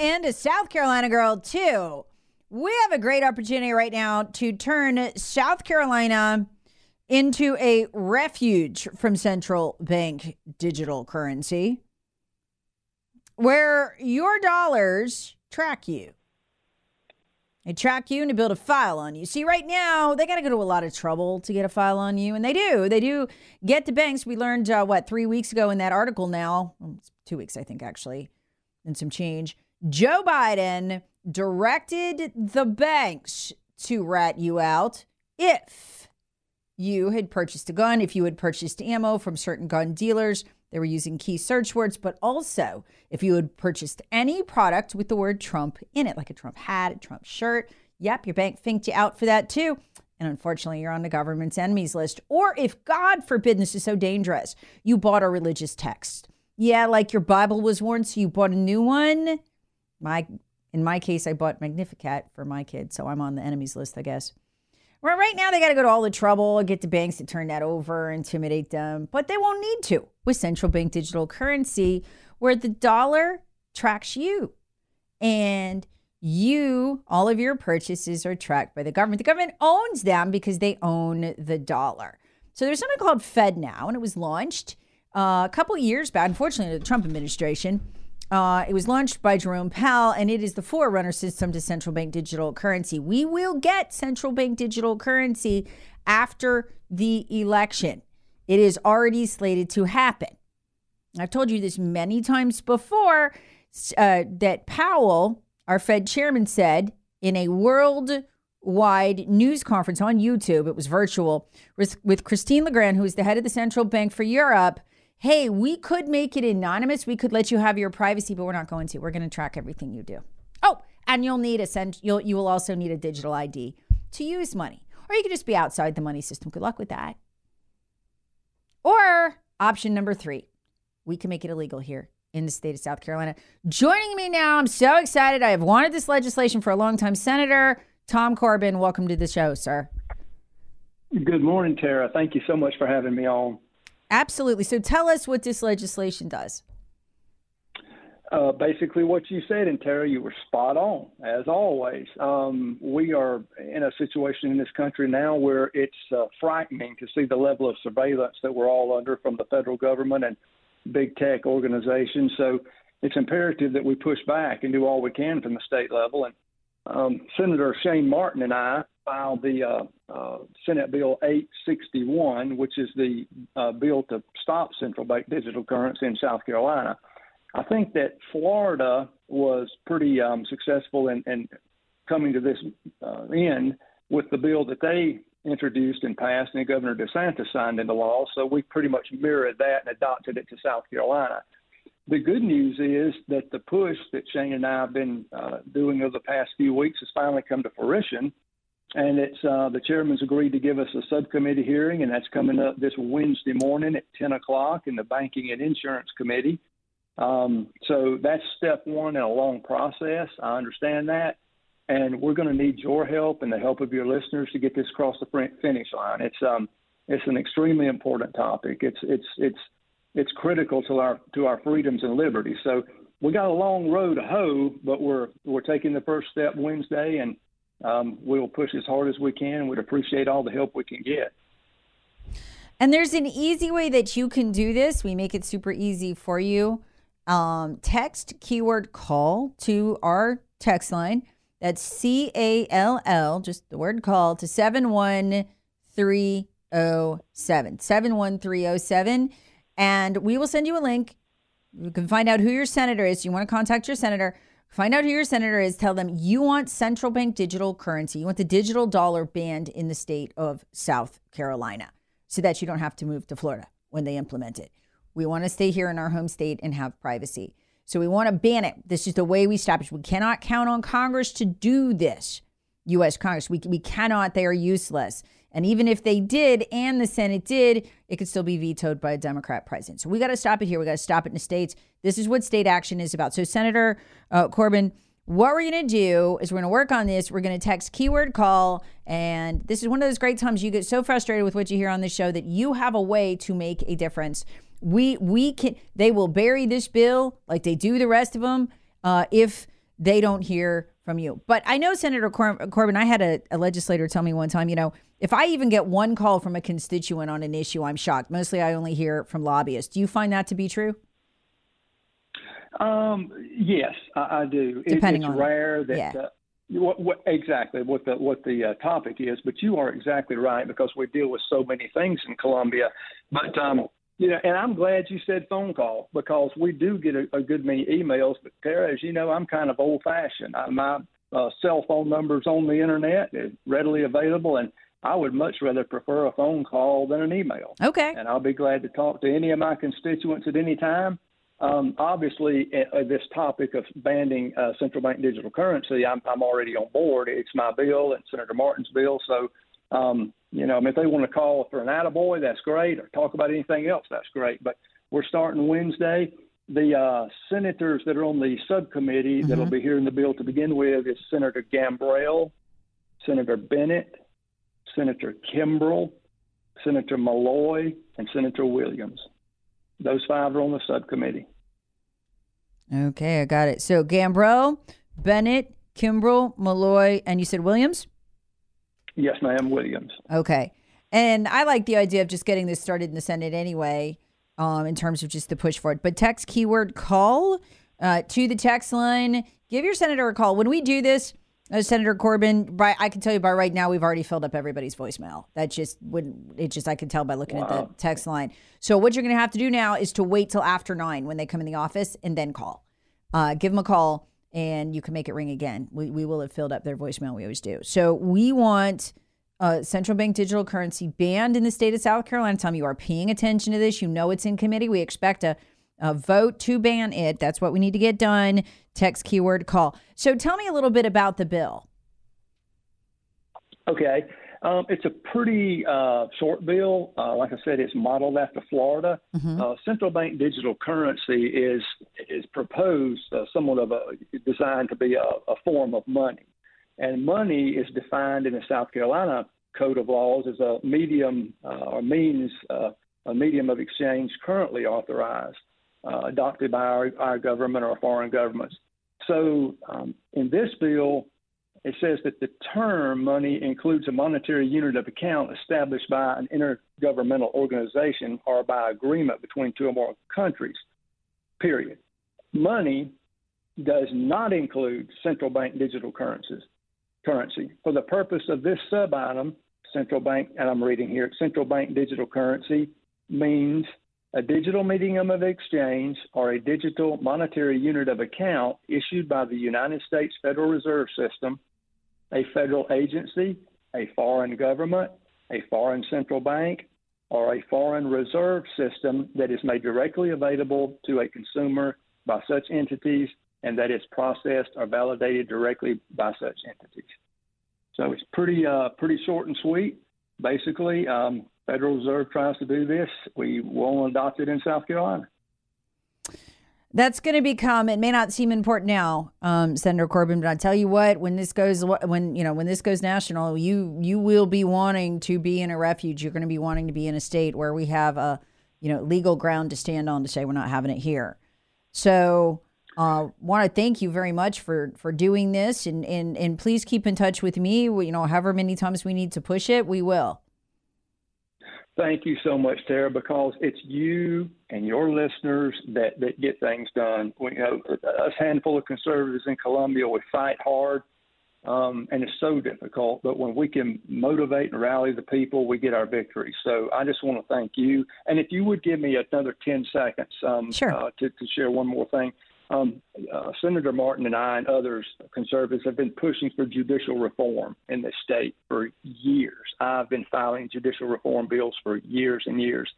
and a South Carolina girl, too. We have a great opportunity right now to turn South Carolina into a refuge from central bank digital currency where your dollars track you. They track you and to build a file on you. See, right now, they got to go to a lot of trouble to get a file on you. And they do. They do get the banks. We learned, uh, what, three weeks ago in that article now, two weeks, I think, actually, and some change Joe Biden directed the banks to rat you out if you had purchased a gun, if you had purchased ammo from certain gun dealers. They were using key search words, but also if you had purchased any product with the word Trump in it, like a Trump hat, a Trump shirt. Yep, your bank finked you out for that too. And unfortunately, you're on the government's enemies list. Or if, God forbid, this is so dangerous, you bought a religious text. Yeah, like your Bible was worn, so you bought a new one my in my case, I bought Magnificat for my kid, so I'm on the enemies list, I guess. Well, right now they got to go to all the trouble, get the banks to turn that over, intimidate them, but they won't need to with central bank digital currency, where the dollar tracks you, and you, all of your purchases are tracked by the government. The government owns them because they own the dollar. So there's something called FedNow, and it was launched uh, a couple years back. Unfortunately, the Trump administration uh, it was launched by Jerome Powell, and it is the forerunner system to central bank digital currency. We will get central bank digital currency after the election. It is already slated to happen. I've told you this many times before uh, that Powell, our Fed chairman, said in a worldwide news conference on YouTube, it was virtual, with, with Christine Lagarde, who is the head of the central bank for Europe hey, we could make it anonymous. We could let you have your privacy, but we're not going to. We're going to track everything you do. Oh, and you'll need a cent- you'll you will also need a digital ID to use money. Or you could just be outside the money system. Good luck with that. Or option number 3. We can make it illegal here in the state of South Carolina. Joining me now, I'm so excited. I have wanted this legislation for a long time. Senator Tom Corbin, welcome to the show, sir. Good morning, Tara. Thank you so much for having me on. Absolutely. So tell us what this legislation does. Uh, basically, what you said, and Tara, you were spot on, as always. Um, we are in a situation in this country now where it's uh, frightening to see the level of surveillance that we're all under from the federal government and big tech organizations. So it's imperative that we push back and do all we can from the state level. And um, Senator Shane Martin and I filed the uh, uh, Senate Bill 861, which is the uh, bill to stop central bank digital currency in South Carolina. I think that Florida was pretty um, successful in, in, coming to this uh, end with the bill that they introduced and passed, and Governor DeSantis signed into law. So we pretty much mirrored that and adopted it to South Carolina. The good news is that the push that Shane and I have been uh, doing over the past few weeks has finally come to fruition and it's uh, the chairman's agreed to give us a subcommittee hearing, and that's coming up this Wednesday morning at 10 o'clock in the Banking and Insurance Committee. Um, so that's step one in a long process. I understand that, and we're going to need your help and the help of your listeners to get this across the finish line. It's um, it's an extremely important topic. It's it's it's it's critical to our to our freedoms and liberties. So we got a long road to hoe, but we're we're taking the first step Wednesday, and um, we will push as hard as we can. We'd appreciate all the help we can get. And there's an easy way that you can do this. We make it super easy for you. Um, text keyword call to our text line. That's C A L L, just the word call to 71307. 71307. And we will send you a link. You can find out who your senator is. You want to contact your senator. Find out who your senator is. Tell them you want central bank digital currency. You want the digital dollar banned in the state of South Carolina so that you don't have to move to Florida when they implement it. We want to stay here in our home state and have privacy. So we want to ban it. This is the way we stop it. We cannot count on Congress to do this. U.S. Congress, we, we cannot. They are useless. And even if they did and the Senate did, it could still be vetoed by a Democrat president. So we got to stop it here. We got to stop it in the states. This is what state action is about. So, Senator uh, Corbin, what we're going to do is we're going to work on this. We're going to text keyword call. And this is one of those great times you get so frustrated with what you hear on the show that you have a way to make a difference we we can they will bury this bill like they do the rest of them uh, if they don't hear from you. But I know Senator Cor- Corbin. I had a, a legislator tell me one time, you know, if I even get one call from a constituent on an issue, I'm shocked. Mostly, I only hear from lobbyists. Do you find that to be true? Um, yes, I, I do. Depending it, it's on rare that. Yeah. Uh, what, what, exactly what the what the uh, topic is, but you are exactly right because we deal with so many things in Columbia. But um, you know, and I'm glad you said phone call because we do get a, a good many emails. But Tara, as you know, I'm kind of old fashioned. I, My uh, cell phone number's on the internet, it's readily available, and I would much rather prefer a phone call than an email. Okay. And I'll be glad to talk to any of my constituents at any time. Um, obviously, uh, this topic of banning uh, central bank digital currency, I'm, I'm already on board. It's my bill and Senator Martin's bill, so um, you know, I mean, if they want to call for an attaboy, that's great, or talk about anything else, that's great. But we're starting Wednesday. The uh, senators that are on the subcommittee mm-hmm. that'll be hearing the bill to begin with is Senator Gambrell, Senator Bennett, Senator Kimbrell, Senator Malloy, and Senator Williams. Those five are on the subcommittee. Okay, I got it. So Gambrell, Bennett, Kimbrell, Malloy, and you said Williams? Yes, ma'am, Williams. Okay. And I like the idea of just getting this started in the Senate anyway, um, in terms of just the push for it. But text keyword call uh, to the text line. Give your senator a call. When we do this, uh, Senator Corbin, by, I can tell you by right now, we've already filled up everybody's voicemail. That just wouldn't, it just, I can tell by looking wow. at the text line. So what you're going to have to do now is to wait till after nine when they come in the office and then call. Uh, give them a call and you can make it ring again. We, we will have filled up their voicemail. We always do. So we want uh, central bank digital currency banned in the state of South Carolina. Tom, you are paying attention to this. You know it's in committee. We expect a, a vote to ban it. That's what we need to get done. Text keyword call. So tell me a little bit about the bill. Okay. Um, it's a pretty uh, short bill. Uh, like I said, it's modeled after Florida. Mm-hmm. Uh, central bank digital currency is is proposed uh, somewhat of a designed to be a, a, form of money, and money is defined in the South Carolina Code of Laws as a medium uh, or means uh, a medium of exchange currently authorized, adopted by our, our government or foreign governments. So, um, in this bill, it says that the term money includes a monetary unit of account established by an intergovernmental organization or by agreement between two or more countries, period. Money does not include central bank digital currencies, currency. For the purpose of this sub item, central bank, and I'm reading here, central bank digital currency means a digital medium of exchange or a digital monetary unit of account issued by the United States Federal Reserve System a federal agency, a foreign government, a foreign central bank, or a foreign reserve system that is made directly available to a consumer by such entities and that is processed or validated directly by such entities. So it's pretty uh, pretty short and sweet. Basically, um, Federal Reserve tries to do this. We won't adopt it in South Carolina. That's going to become. It may not seem important now, um, Senator Corbin, but I tell you what, when this goes, when you know, when this goes national, you you will be wanting to be in a refuge. You're going to be wanting to be in a state where we have a, you know, legal ground to stand on to say we're not having it here. So, uh, want to thank you very much for for doing this, and and and please keep in touch with me. You know, however many times we need to push it, we will. Thank you so much, Tara, because it's you and your listeners that, that get things done. We, you know, us handful of conservatives in Columbia, we fight hard, um, and it's so difficult. But when we can motivate and rally the people, we get our victory. So I just want to thank you. And if you would give me another 10 seconds um, sure. uh, to, to share one more thing. Um, uh, Senator Martin and I and others conservatives have been pushing for judicial reform in this state for years. I've been filing judicial reform bills for years and years,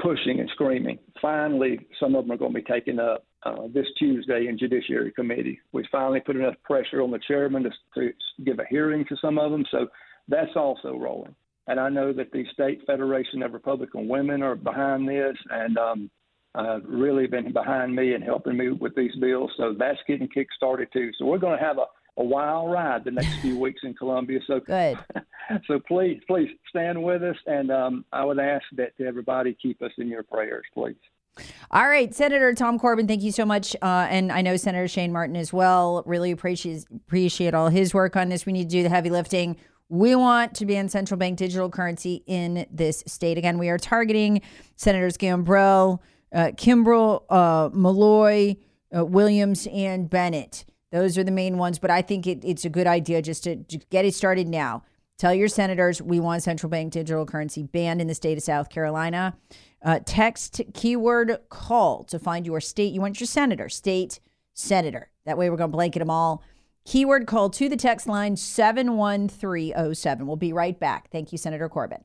pushing and screaming. Finally, some of them are going to be taken up uh, this Tuesday in Judiciary Committee. We finally put enough pressure on the chairman to, to give a hearing to some of them, so that's also rolling. And I know that the State Federation of Republican Women are behind this, and um, uh, really been behind me and helping me with these bills. So that's getting kick started too. So we're going to have a, a wild ride the next few weeks in Columbia. So good. so please, please stand with us, and um, I would ask that to everybody keep us in your prayers, please. All right, Senator Tom Corbin, thank you so much, uh, and I know Senator Shane Martin as well. Really appreciate appreciate all his work on this. We need to do the heavy lifting. We want to ban central bank digital currency in this state. Again, we are targeting Senators Gambrell, uh, Kimbrell, uh, Malloy, uh, Williams, and Bennett. Those are the main ones, but I think it, it's a good idea just to, to get it started now. Tell your senators we want central bank digital currency banned in the state of South Carolina. Uh, text keyword call to find your state. You want your senator, state senator. That way we're going to blanket them all. Keyword call to the text line 71307. We'll be right back. Thank you, Senator Corbett.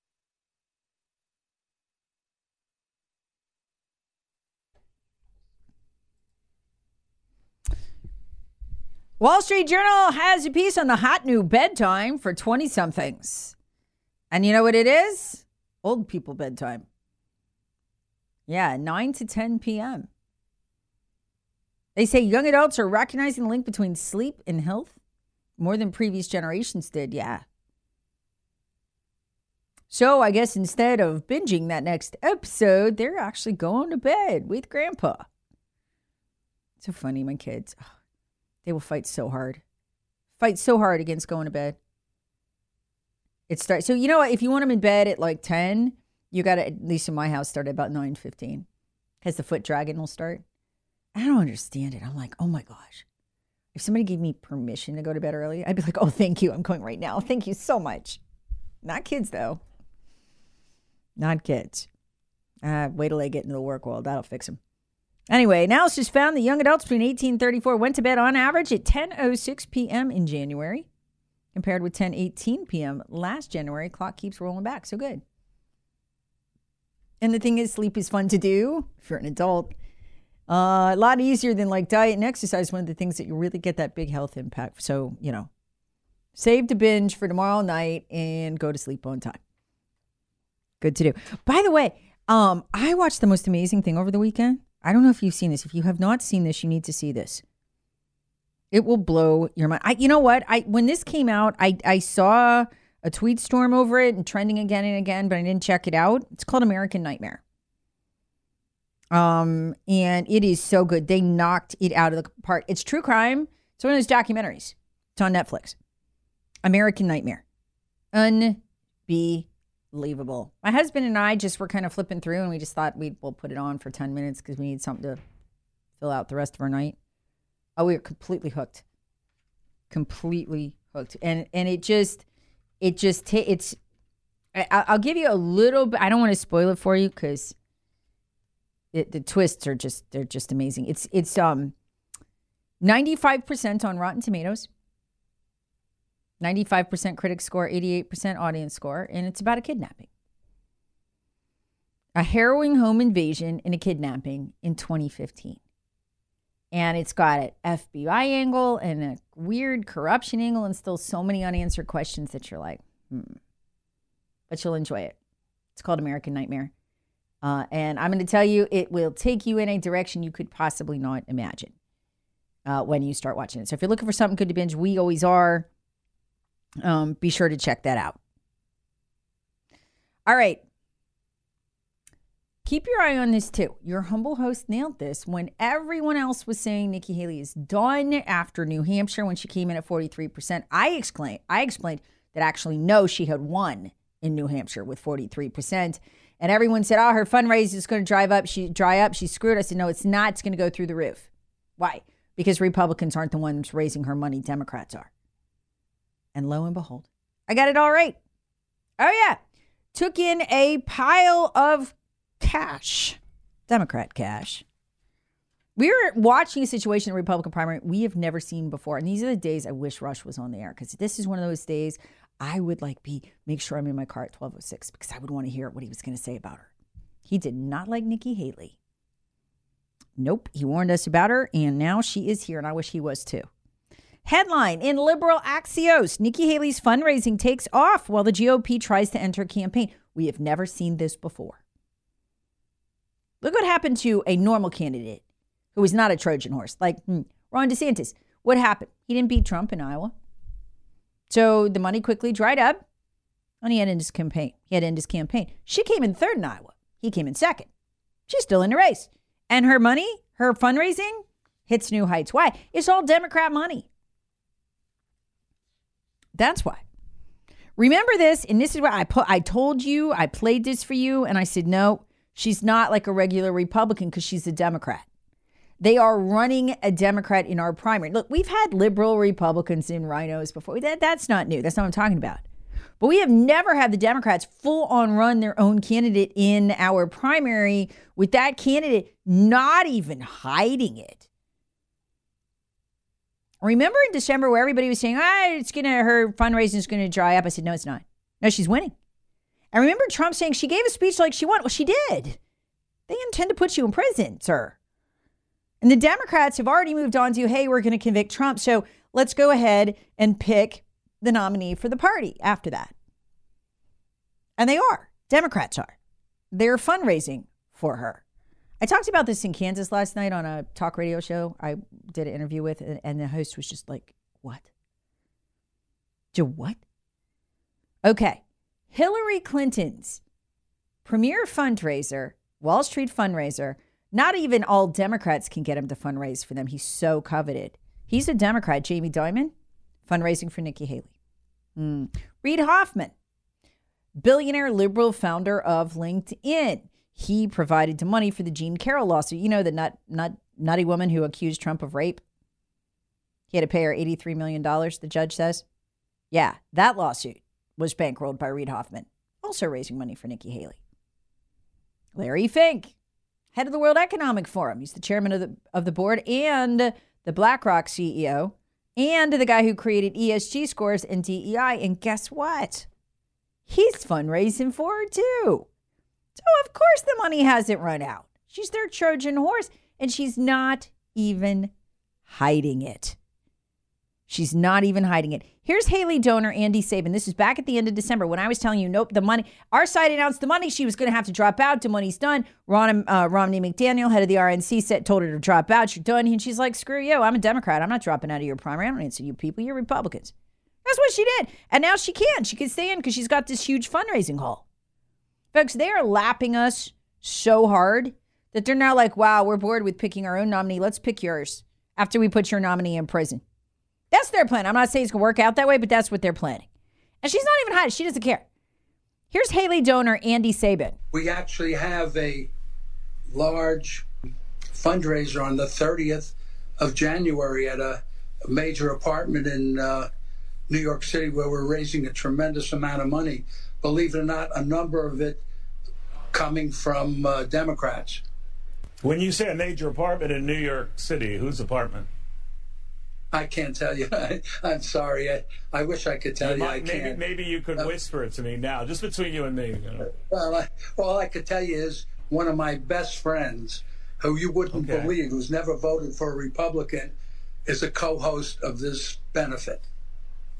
Wall Street Journal has a piece on the hot new bedtime for 20 somethings. And you know what it is? Old people bedtime. Yeah, 9 to 10 p.m. They say young adults are recognizing the link between sleep and health more than previous generations did. Yeah. So I guess instead of binging that next episode, they're actually going to bed with grandpa. It's So funny, my kids. They will fight so hard. Fight so hard against going to bed. It starts so you know what, if you want them in bed at like 10, you gotta at least in my house start at about 9 15. Because the foot dragging will start. I don't understand it. I'm like, oh my gosh. If somebody gave me permission to go to bed early, I'd be like, oh, thank you. I'm going right now. Thank you so much. Not kids, though. Not kids. Uh, wait till they get into the work world. That'll fix them. Anyway, analysis found that young adults between 18 and 34 went to bed on average at 10.06 p.m. in January, compared with 10.18 p.m. last January. Clock keeps rolling back. So good. And the thing is, sleep is fun to do if you're an adult. Uh, a lot easier than like diet and exercise. One of the things that you really get that big health impact. So, you know, save to binge for tomorrow night and go to sleep on time. Good to do. By the way, um, I watched the most amazing thing over the weekend. I don't know if you've seen this. If you have not seen this, you need to see this. It will blow your mind. I, you know what? I when this came out, I I saw a tweet storm over it and trending again and again, but I didn't check it out. It's called American Nightmare. Um, and it is so good. They knocked it out of the park. It's true crime. It's one of those documentaries. It's on Netflix. American Nightmare. Unbelievable. My husband and I just were kind of flipping through and we just thought we'd we'll put it on for 10 minutes because we need something to fill out the rest of our night. Oh, we were completely hooked. Completely hooked. And and it just it just ta- it's. I, I'll give you a little bit. I don't want to spoil it for you because the twists are just they're just amazing. It's it's um ninety five percent on Rotten Tomatoes. 95% critic score, 88% audience score, and it's about a kidnapping. A harrowing home invasion and a kidnapping in 2015 and it's got an FBI angle and a weird corruption angle, and still so many unanswered questions that you're like, hmm. But you'll enjoy it. It's called American Nightmare. Uh, and I'm going to tell you, it will take you in a direction you could possibly not imagine uh, when you start watching it. So if you're looking for something good to binge, we always are. Um, be sure to check that out. All right. Keep your eye on this too. Your humble host nailed this when everyone else was saying Nikki Haley is done after New Hampshire when she came in at 43%. I explained I explained that actually no, she had won in New Hampshire with 43%. And everyone said, "Oh, her fundraising is going to drive up. She dry up. She's screwed." I said, "No, it's not. It's going to go through the roof." Why? Because Republicans aren't the ones raising her money. Democrats are. And lo and behold, I got it all right. Oh yeah, took in a pile of cash, Democrat cash. We're watching a situation in the Republican primary we have never seen before. And these are the days I wish Rush was on the air because this is one of those days I would like be make sure I'm in my car at 1206 because I would want to hear what he was going to say about her. He did not like Nikki Haley. Nope, he warned us about her, and now she is here, and I wish he was too. Headline in liberal Axios Nikki Haley's fundraising takes off while the GOP tries to enter campaign. We have never seen this before. Look what happened to a normal candidate who was not a Trojan horse, like hmm, Ron DeSantis. What happened? He didn't beat Trump in Iowa. So the money quickly dried up and he had in his campaign. He had in his campaign. She came in third in Iowa. He came in second. She's still in the race. And her money, her fundraising hits new heights. Why? It's all Democrat money. That's why. Remember this, and this is what I put I told you, I played this for you, and I said, no, She's not like a regular Republican because she's a Democrat. They are running a Democrat in our primary. Look, we've had liberal Republicans in rhinos before. That, that's not new. That's not what I'm talking about. But we have never had the Democrats full on run their own candidate in our primary with that candidate not even hiding it. Remember in December where everybody was saying, ah, it's gonna her fundraising is gonna dry up. I said, no, it's not. No, she's winning. I remember Trump saying she gave a speech like she won. Well, she did. They intend to put you in prison, sir. And the Democrats have already moved on to, hey, we're going to convict Trump. So let's go ahead and pick the nominee for the party after that. And they are. Democrats are. They're fundraising for her. I talked about this in Kansas last night on a talk radio show I did an interview with, and the host was just like, what? To what? Okay. Hillary Clinton's premier fundraiser, Wall Street fundraiser, not even all Democrats can get him to fundraise for them. He's so coveted. He's a Democrat, Jamie Dimon, fundraising for Nikki Haley. Mm. Reid Hoffman, billionaire liberal founder of LinkedIn. He provided the money for the Jean Carroll lawsuit. You know, the nut, nut, nutty woman who accused Trump of rape? He had to pay her $83 million, the judge says. Yeah, that lawsuit was bankrolled by Reid Hoffman, also raising money for Nikki Haley. Larry Fink, head of the World Economic Forum. He's the chairman of the, of the board and the BlackRock CEO and the guy who created ESG scores and DEI. And guess what? He's fundraising for her too. So, of course, the money hasn't run out. She's their Trojan horse, and she's not even hiding it. She's not even hiding it. Here's Haley donor Andy Sabin. This is back at the end of December when I was telling you, nope, the money. Our side announced the money. She was going to have to drop out. The money's done. Ron, uh, Romney McDaniel, head of the RNC, said, told her to drop out. She's done. And she's like, screw you. I'm a Democrat. I'm not dropping out of your primary. I don't answer you people. You're Republicans. That's what she did. And now she can. She can stay in because she's got this huge fundraising haul. Folks, they are lapping us so hard that they're now like, wow, we're bored with picking our own nominee. Let's pick yours after we put your nominee in prison. That's their plan. I'm not saying it's going to work out that way, but that's what they're planning. And she's not even hiding. She doesn't care. Here's Haley donor Andy Sabin. We actually have a large fundraiser on the 30th of January at a major apartment in uh, New York City, where we're raising a tremendous amount of money. Believe it or not, a number of it coming from uh, Democrats. When you say a major apartment in New York City, whose apartment? I can't tell you. I, am sorry. I, I wish I could tell you. you might, I can't. Maybe, maybe you could uh, whisper it to me now, just between you and me. You know? Well, I, all I could tell you is one of my best friends, who you wouldn't okay. believe, who's never voted for a Republican, is a co-host of this benefit,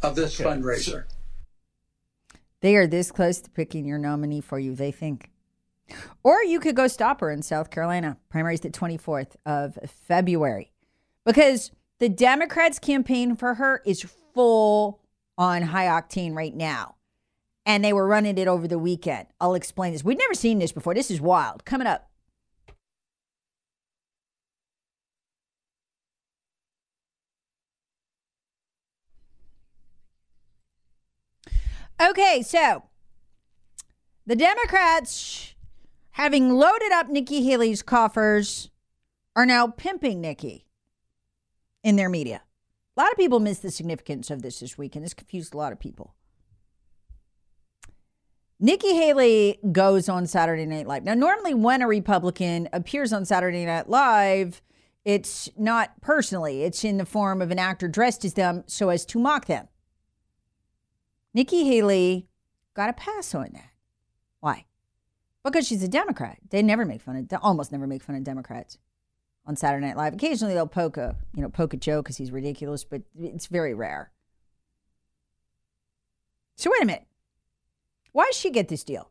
of this okay. fundraiser. They are this close to picking your nominee for you, they think. Or you could go stop her in South Carolina. Primaries the 24th of February. Because the Democrats' campaign for her is full on high octane right now. And they were running it over the weekend. I'll explain this. We've never seen this before. This is wild. Coming up. Okay, so the Democrats, having loaded up Nikki Haley's coffers, are now pimping Nikki in their media. A lot of people missed the significance of this this week, and this confused a lot of people. Nikki Haley goes on Saturday Night Live. Now, normally, when a Republican appears on Saturday Night Live, it's not personally, it's in the form of an actor dressed as them so as to mock them. Nikki Haley got a pass on that. Why? Because she's a Democrat. They never make fun of, almost never make fun of Democrats on Saturday Night Live. Occasionally they'll poke a, you know, poke a joke because he's ridiculous, but it's very rare. So wait a minute. Why does she get this deal?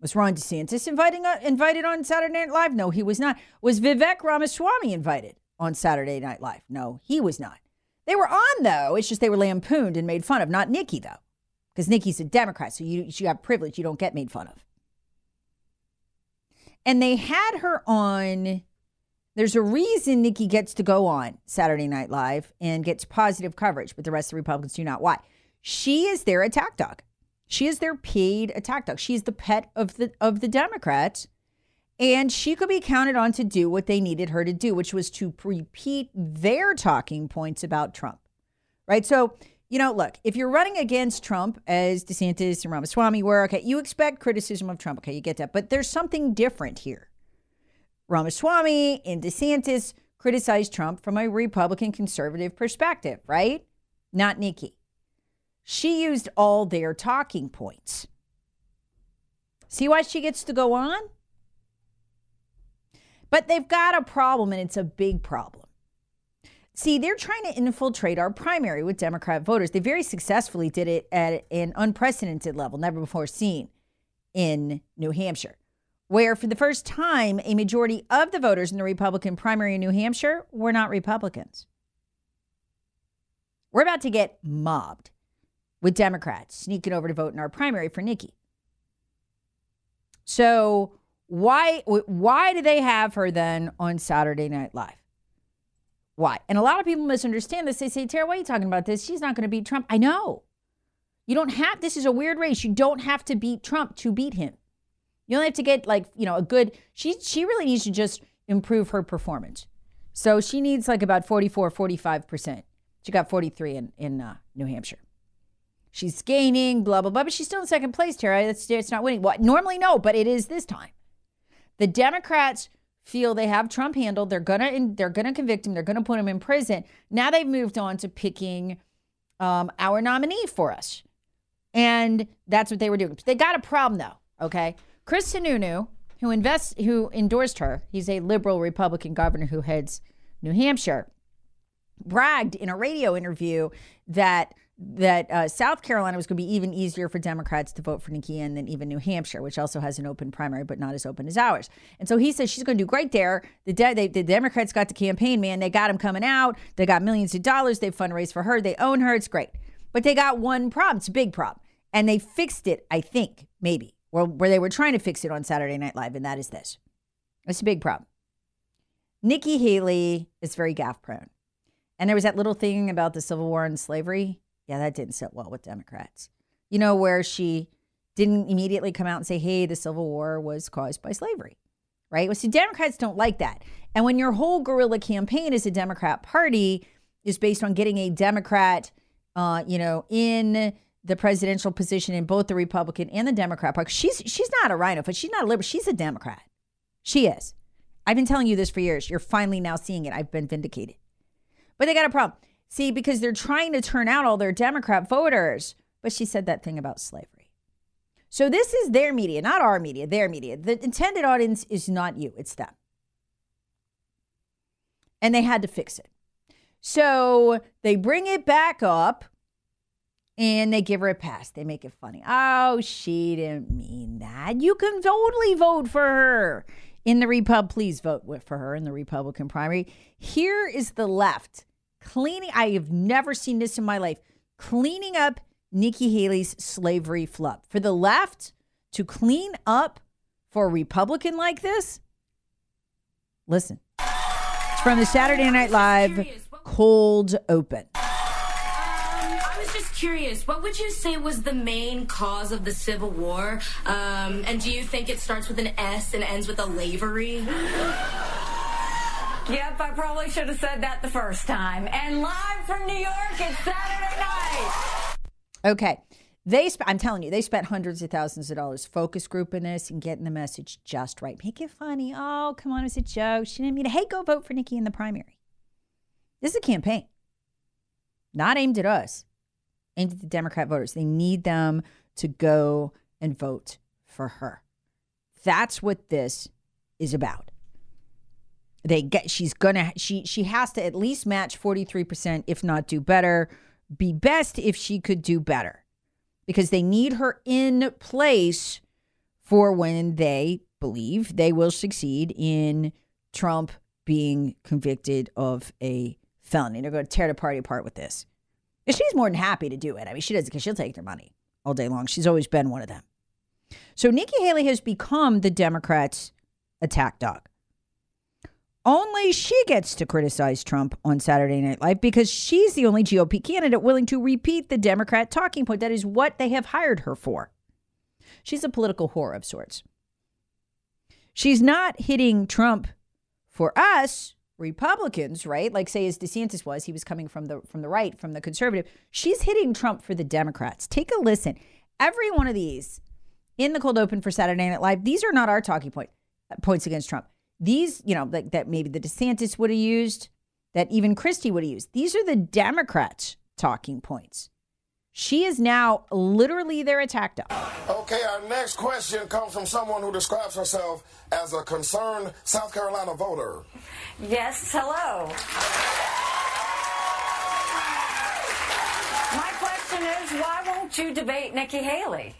Was Ron DeSantis inviting, uh, invited on Saturday Night Live? No, he was not. Was Vivek Ramaswamy invited on Saturday Night Live? No, he was not. They were on though. It's just they were lampooned and made fun of. Not Nikki though, because Nikki's a Democrat, so you you have privilege. You don't get made fun of. And they had her on there's a reason Nikki gets to go on Saturday Night Live and gets positive coverage, but the rest of the Republicans do not. Why? She is their attack dog. She is their paid attack dog. She's the pet of the of the Democrats. And she could be counted on to do what they needed her to do, which was to repeat their talking points about Trump. Right? So, you know, look, if you're running against Trump as DeSantis and Ramaswamy were, okay, you expect criticism of Trump. Okay, you get that. But there's something different here Ramaswamy and DeSantis criticized Trump from a Republican conservative perspective, right? Not Nikki. She used all their talking points. See why she gets to go on? But they've got a problem, and it's a big problem. See, they're trying to infiltrate our primary with Democrat voters. They very successfully did it at an unprecedented level, never before seen in New Hampshire where for the first time, a majority of the voters in the Republican primary in New Hampshire were not Republicans. We're about to get mobbed with Democrats sneaking over to vote in our primary for Nikki. So why why do they have her then on Saturday Night Live? Why? And a lot of people misunderstand this. They say, Tara, why are you talking about this? She's not going to beat Trump. I know. You don't have, this is a weird race. You don't have to beat Trump to beat him. You only have to get like, you know, a good she she really needs to just improve her performance. So she needs like about 44, 45%. She got 43 in, in uh, New Hampshire. She's gaining, blah, blah, blah, but she's still in second place, Tara. It's, it's not winning. Well, normally, no, but it is this time. The Democrats feel they have Trump handled. They're gonna they're gonna convict him. They're gonna put him in prison. Now they've moved on to picking um, our nominee for us, and that's what they were doing. They got a problem though. Okay, Chris Sununu, who invests, who endorsed her, he's a liberal Republican governor who heads New Hampshire, bragged in a radio interview that that uh, South Carolina was going to be even easier for Democrats to vote for Nikki in than even New Hampshire, which also has an open primary, but not as open as ours. And so he says she's going to do great there. The, de- they, the Democrats got the campaign, man. They got him coming out. They got millions of dollars. They fundraised for her. They own her. It's great. But they got one problem. It's a big problem. And they fixed it, I think, maybe where, where they were trying to fix it on Saturday Night Live, and that is this. It's a big problem. Nikki Haley is very gaffe prone. And there was that little thing about the Civil War and slavery. Yeah, that didn't sit well with Democrats. You know, where she didn't immediately come out and say, hey, the Civil War was caused by slavery, right? Well, see, Democrats don't like that. And when your whole guerrilla campaign as a Democrat party is based on getting a Democrat uh, you know, in the presidential position in both the Republican and the Democrat Party. She's she's not a rhino, but she's not a liberal. She's a Democrat. She is. I've been telling you this for years. You're finally now seeing it. I've been vindicated. But they got a problem. See, because they're trying to turn out all their Democrat voters. But she said that thing about slavery. So this is their media, not our media, their media. The intended audience is not you, it's them. And they had to fix it. So they bring it back up and they give her a pass. They make it funny. Oh, she didn't mean that. You can totally vote for her in the Repub. Please vote for her in the Republican primary. Here is the left cleaning. I have never seen this in my life. Cleaning up Nikki Haley's slavery flub. For the left to clean up for a Republican like this, listen. It's from the Saturday Night Live cold open Um I was just curious, what would you say was the main cause of the Civil War? Um, and do you think it starts with an S and ends with a lavery? Yep, I probably should have said that the first time. And live from New York, it's Saturday night. Okay. They, sp- I'm telling you, they spent hundreds of thousands of dollars focus group in this and getting the message just right. Make it funny. Oh, come on, it was a joke. She didn't mean to. Hey, go vote for Nikki in the primary. This is a campaign, not aimed at us, aimed at the Democrat voters. They need them to go and vote for her. That's what this is about. They get she's gonna she she has to at least match 43%, if not do better. Be best if she could do better. Because they need her in place for when they believe they will succeed in Trump being convicted of a felony. They're going to tear the party apart with this. And she's more than happy to do it. I mean, she does because she'll take their money all day long. She's always been one of them. So Nikki Haley has become the Democrats' attack dog. Only she gets to criticize Trump on Saturday Night Live because she's the only GOP candidate willing to repeat the Democrat talking point. That is what they have hired her for. She's a political whore of sorts. She's not hitting Trump for us Republicans, right? Like say as DeSantis was, he was coming from the from the right, from the conservative. She's hitting Trump for the Democrats. Take a listen. Every one of these in the cold open for Saturday Night Live, these are not our talking point points against Trump. These, you know, like that maybe the DeSantis would have used, that even Christie would have used. These are the Democrats talking points. She is now literally their attack dog. Okay, our next question comes from someone who describes herself as a concerned South Carolina voter. Yes, hello. Question is why won't you debate Nikki Haley?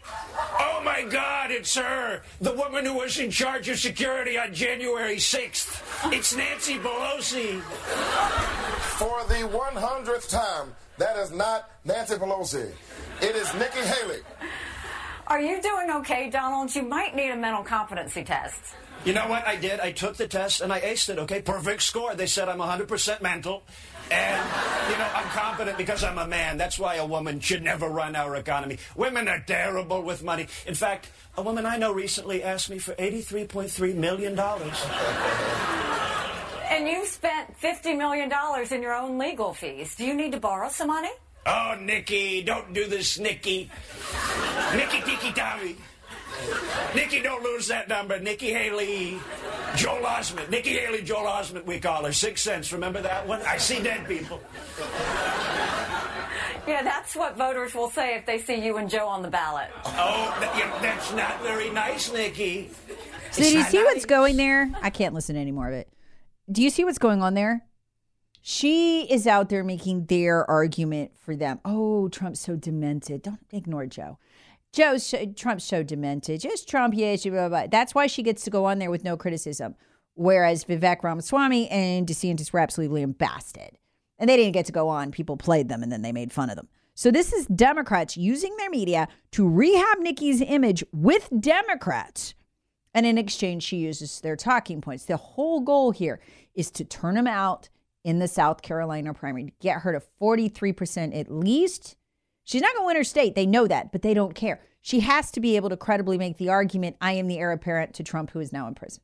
Oh my God, it's her, the woman who was in charge of security on January 6th. It's Nancy Pelosi. For the 100th time, that is not Nancy Pelosi. It is Nikki Haley. Are you doing okay, Donald? You might need a mental competency test. You know what I did? I took the test and I aced it, okay? Perfect score. They said I'm 100% mental. And, you know, I'm confident because I'm a man. That's why a woman should never run our economy. Women are terrible with money. In fact, a woman I know recently asked me for $83.3 million. And you've spent $50 million in your own legal fees. Do you need to borrow some money? Oh, Nikki, don't do this, Nikki. Nikki Tiki Tommy. Nikki, don't lose that number. Nikki Haley, Joel Osment. Nikki Haley, Joel Osment, we call her. Sixth Sense. Remember that one? I see dead people. Yeah, that's what voters will say if they see you and Joe on the ballot. Oh, that, that's not very nice, Nikki. So, do you see nice. what's going there? I can't listen to any more of it. Do you see what's going on there? She is out there making their argument for them. Oh, Trump's so demented. Don't ignore Joe. Joe's so, Trump's so demented. Just Trump, yes. Blah, blah, blah. That's why she gets to go on there with no criticism. Whereas Vivek Ramaswamy and DeSantis were absolutely lambasted. And they didn't get to go on. People played them and then they made fun of them. So this is Democrats using their media to rehab Nikki's image with Democrats and in exchange, she uses their talking points. The whole goal here is to turn them out in the South Carolina primary, to get her to 43% at least. She's not going to win her state. They know that, but they don't care. She has to be able to credibly make the argument I am the heir apparent to Trump, who is now in prison.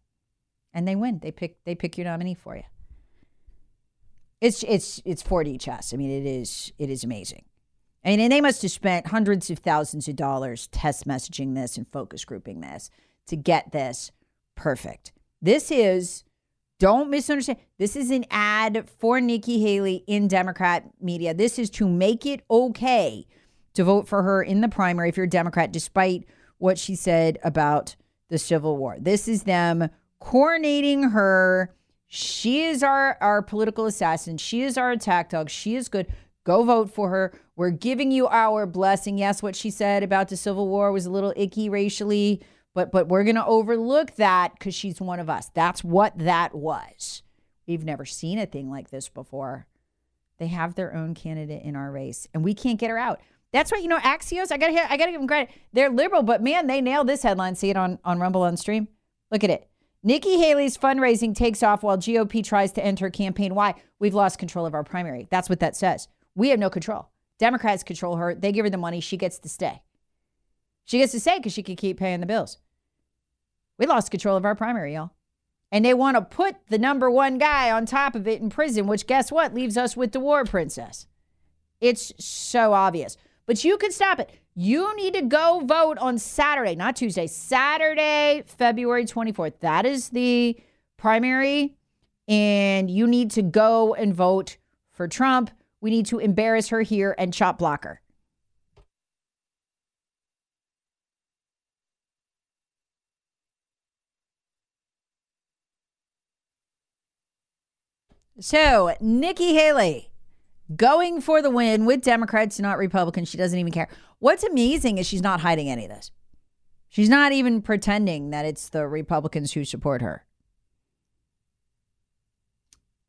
And they win. They pick they pick your nominee for you. It's it's it's 4D chess. I mean, it is it is amazing. And, and they must have spent hundreds of thousands of dollars test messaging this and focus grouping this to get this perfect. This is, don't misunderstand, this is an ad for Nikki Haley in Democrat media. This is to make it okay to vote for her in the primary if you're a Democrat, despite what she said about the Civil War. This is them coronating her. She is our, our political assassin. She is our attack dog. She is good. Go vote for her. We're giving you our blessing. Yes, what she said about the Civil War was a little icky racially, but but we're going to overlook that cuz she's one of us. That's what that was. We've never seen a thing like this before. They have their own candidate in our race and we can't get her out. That's right. You know, Axios, I got to I got to give them credit. They're liberal, but man, they nailed this headline. See it on on Rumble on stream. Look at it. Nikki Haley's fundraising takes off while GOP tries to enter campaign. Why? We've lost control of our primary. That's what that says. We have no control. Democrats control her. They give her the money. She gets to stay. She gets to stay because she can keep paying the bills. We lost control of our primary, y'all. And they want to put the number one guy on top of it in prison, which guess what? Leaves us with the war princess. It's so obvious. But you can stop it. You need to go vote on Saturday, not Tuesday, Saturday, February 24th. That is the primary. And you need to go and vote for Trump. We need to embarrass her here and chop block her. So, Nikki Haley going for the win with Democrats, not Republicans. She doesn't even care. What's amazing is she's not hiding any of this. She's not even pretending that it's the Republicans who support her.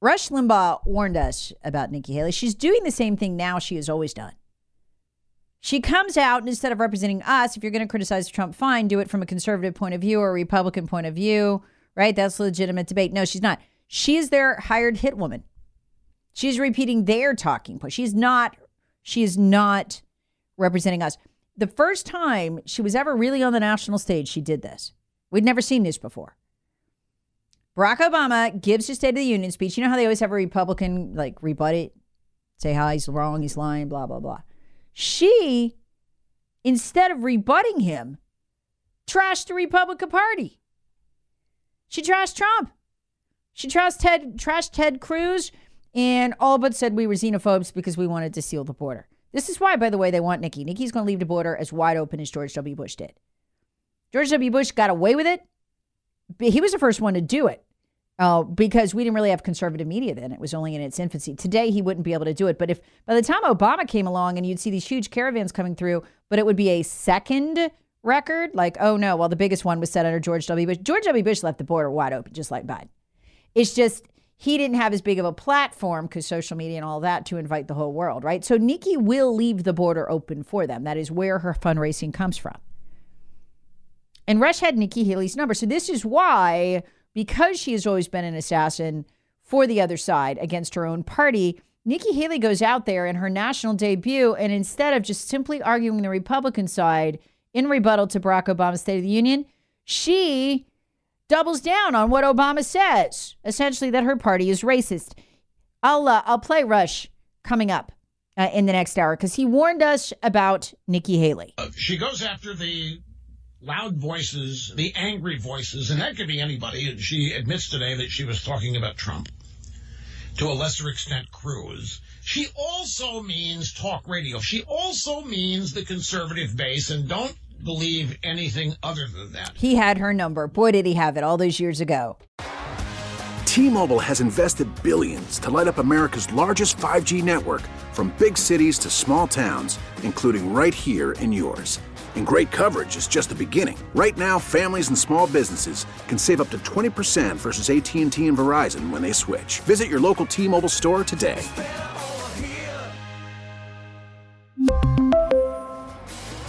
Rush Limbaugh warned us about Nikki Haley. She's doing the same thing now she has always done. She comes out and instead of representing us, if you're going to criticize Trump, fine, do it from a conservative point of view or a Republican point of view, right? That's legitimate debate. No, she's not. She is their hired hit woman. She's repeating their talking point. She's not, she is not representing us. The first time she was ever really on the national stage, she did this. We'd never seen this before. Barack Obama gives his State of the Union speech. You know how they always have a Republican like rebut it, say how he's wrong, he's lying, blah, blah, blah. She, instead of rebutting him, trashed the Republican Party. She trashed Trump. She trashed Ted, trashed Ted Cruz and all but said we were xenophobes because we wanted to seal the border. This is why, by the way, they want Nikki. Nikki's going to leave the border as wide open as George W. Bush did. George W. Bush got away with it. He was the first one to do it uh, because we didn't really have conservative media then. It was only in its infancy. Today, he wouldn't be able to do it. But if by the time Obama came along and you'd see these huge caravans coming through, but it would be a second record, like, oh no, well, the biggest one was set under George W. Bush. George W. Bush left the border wide open, just like Biden. It's just he didn't have as big of a platform because social media and all that to invite the whole world, right? So Nikki will leave the border open for them. That is where her fundraising comes from. And Rush had Nikki Haley's number. So this is why, because she has always been an assassin for the other side against her own party, Nikki Haley goes out there in her national debut, and instead of just simply arguing the Republican side in rebuttal to Barack Obama's State of the Union, she doubles down on what Obama says, essentially that her party is racist. I'll uh, I'll play Rush coming up uh, in the next hour because he warned us about Nikki Haley. Uh, she goes after the loud voices, the angry voices, and that could be anybody. And she admits today that she was talking about Trump. To a lesser extent, Cruz. She also means talk radio. She also means the conservative base, and don't believe anything other than that. He had her number. Boy, did he have it all those years ago. T Mobile has invested billions to light up America's largest 5G network from big cities to small towns, including right here in yours. And great coverage is just the beginning. Right now, families and small businesses can save up to 20% versus AT&T and Verizon when they switch. Visit your local T-Mobile store today.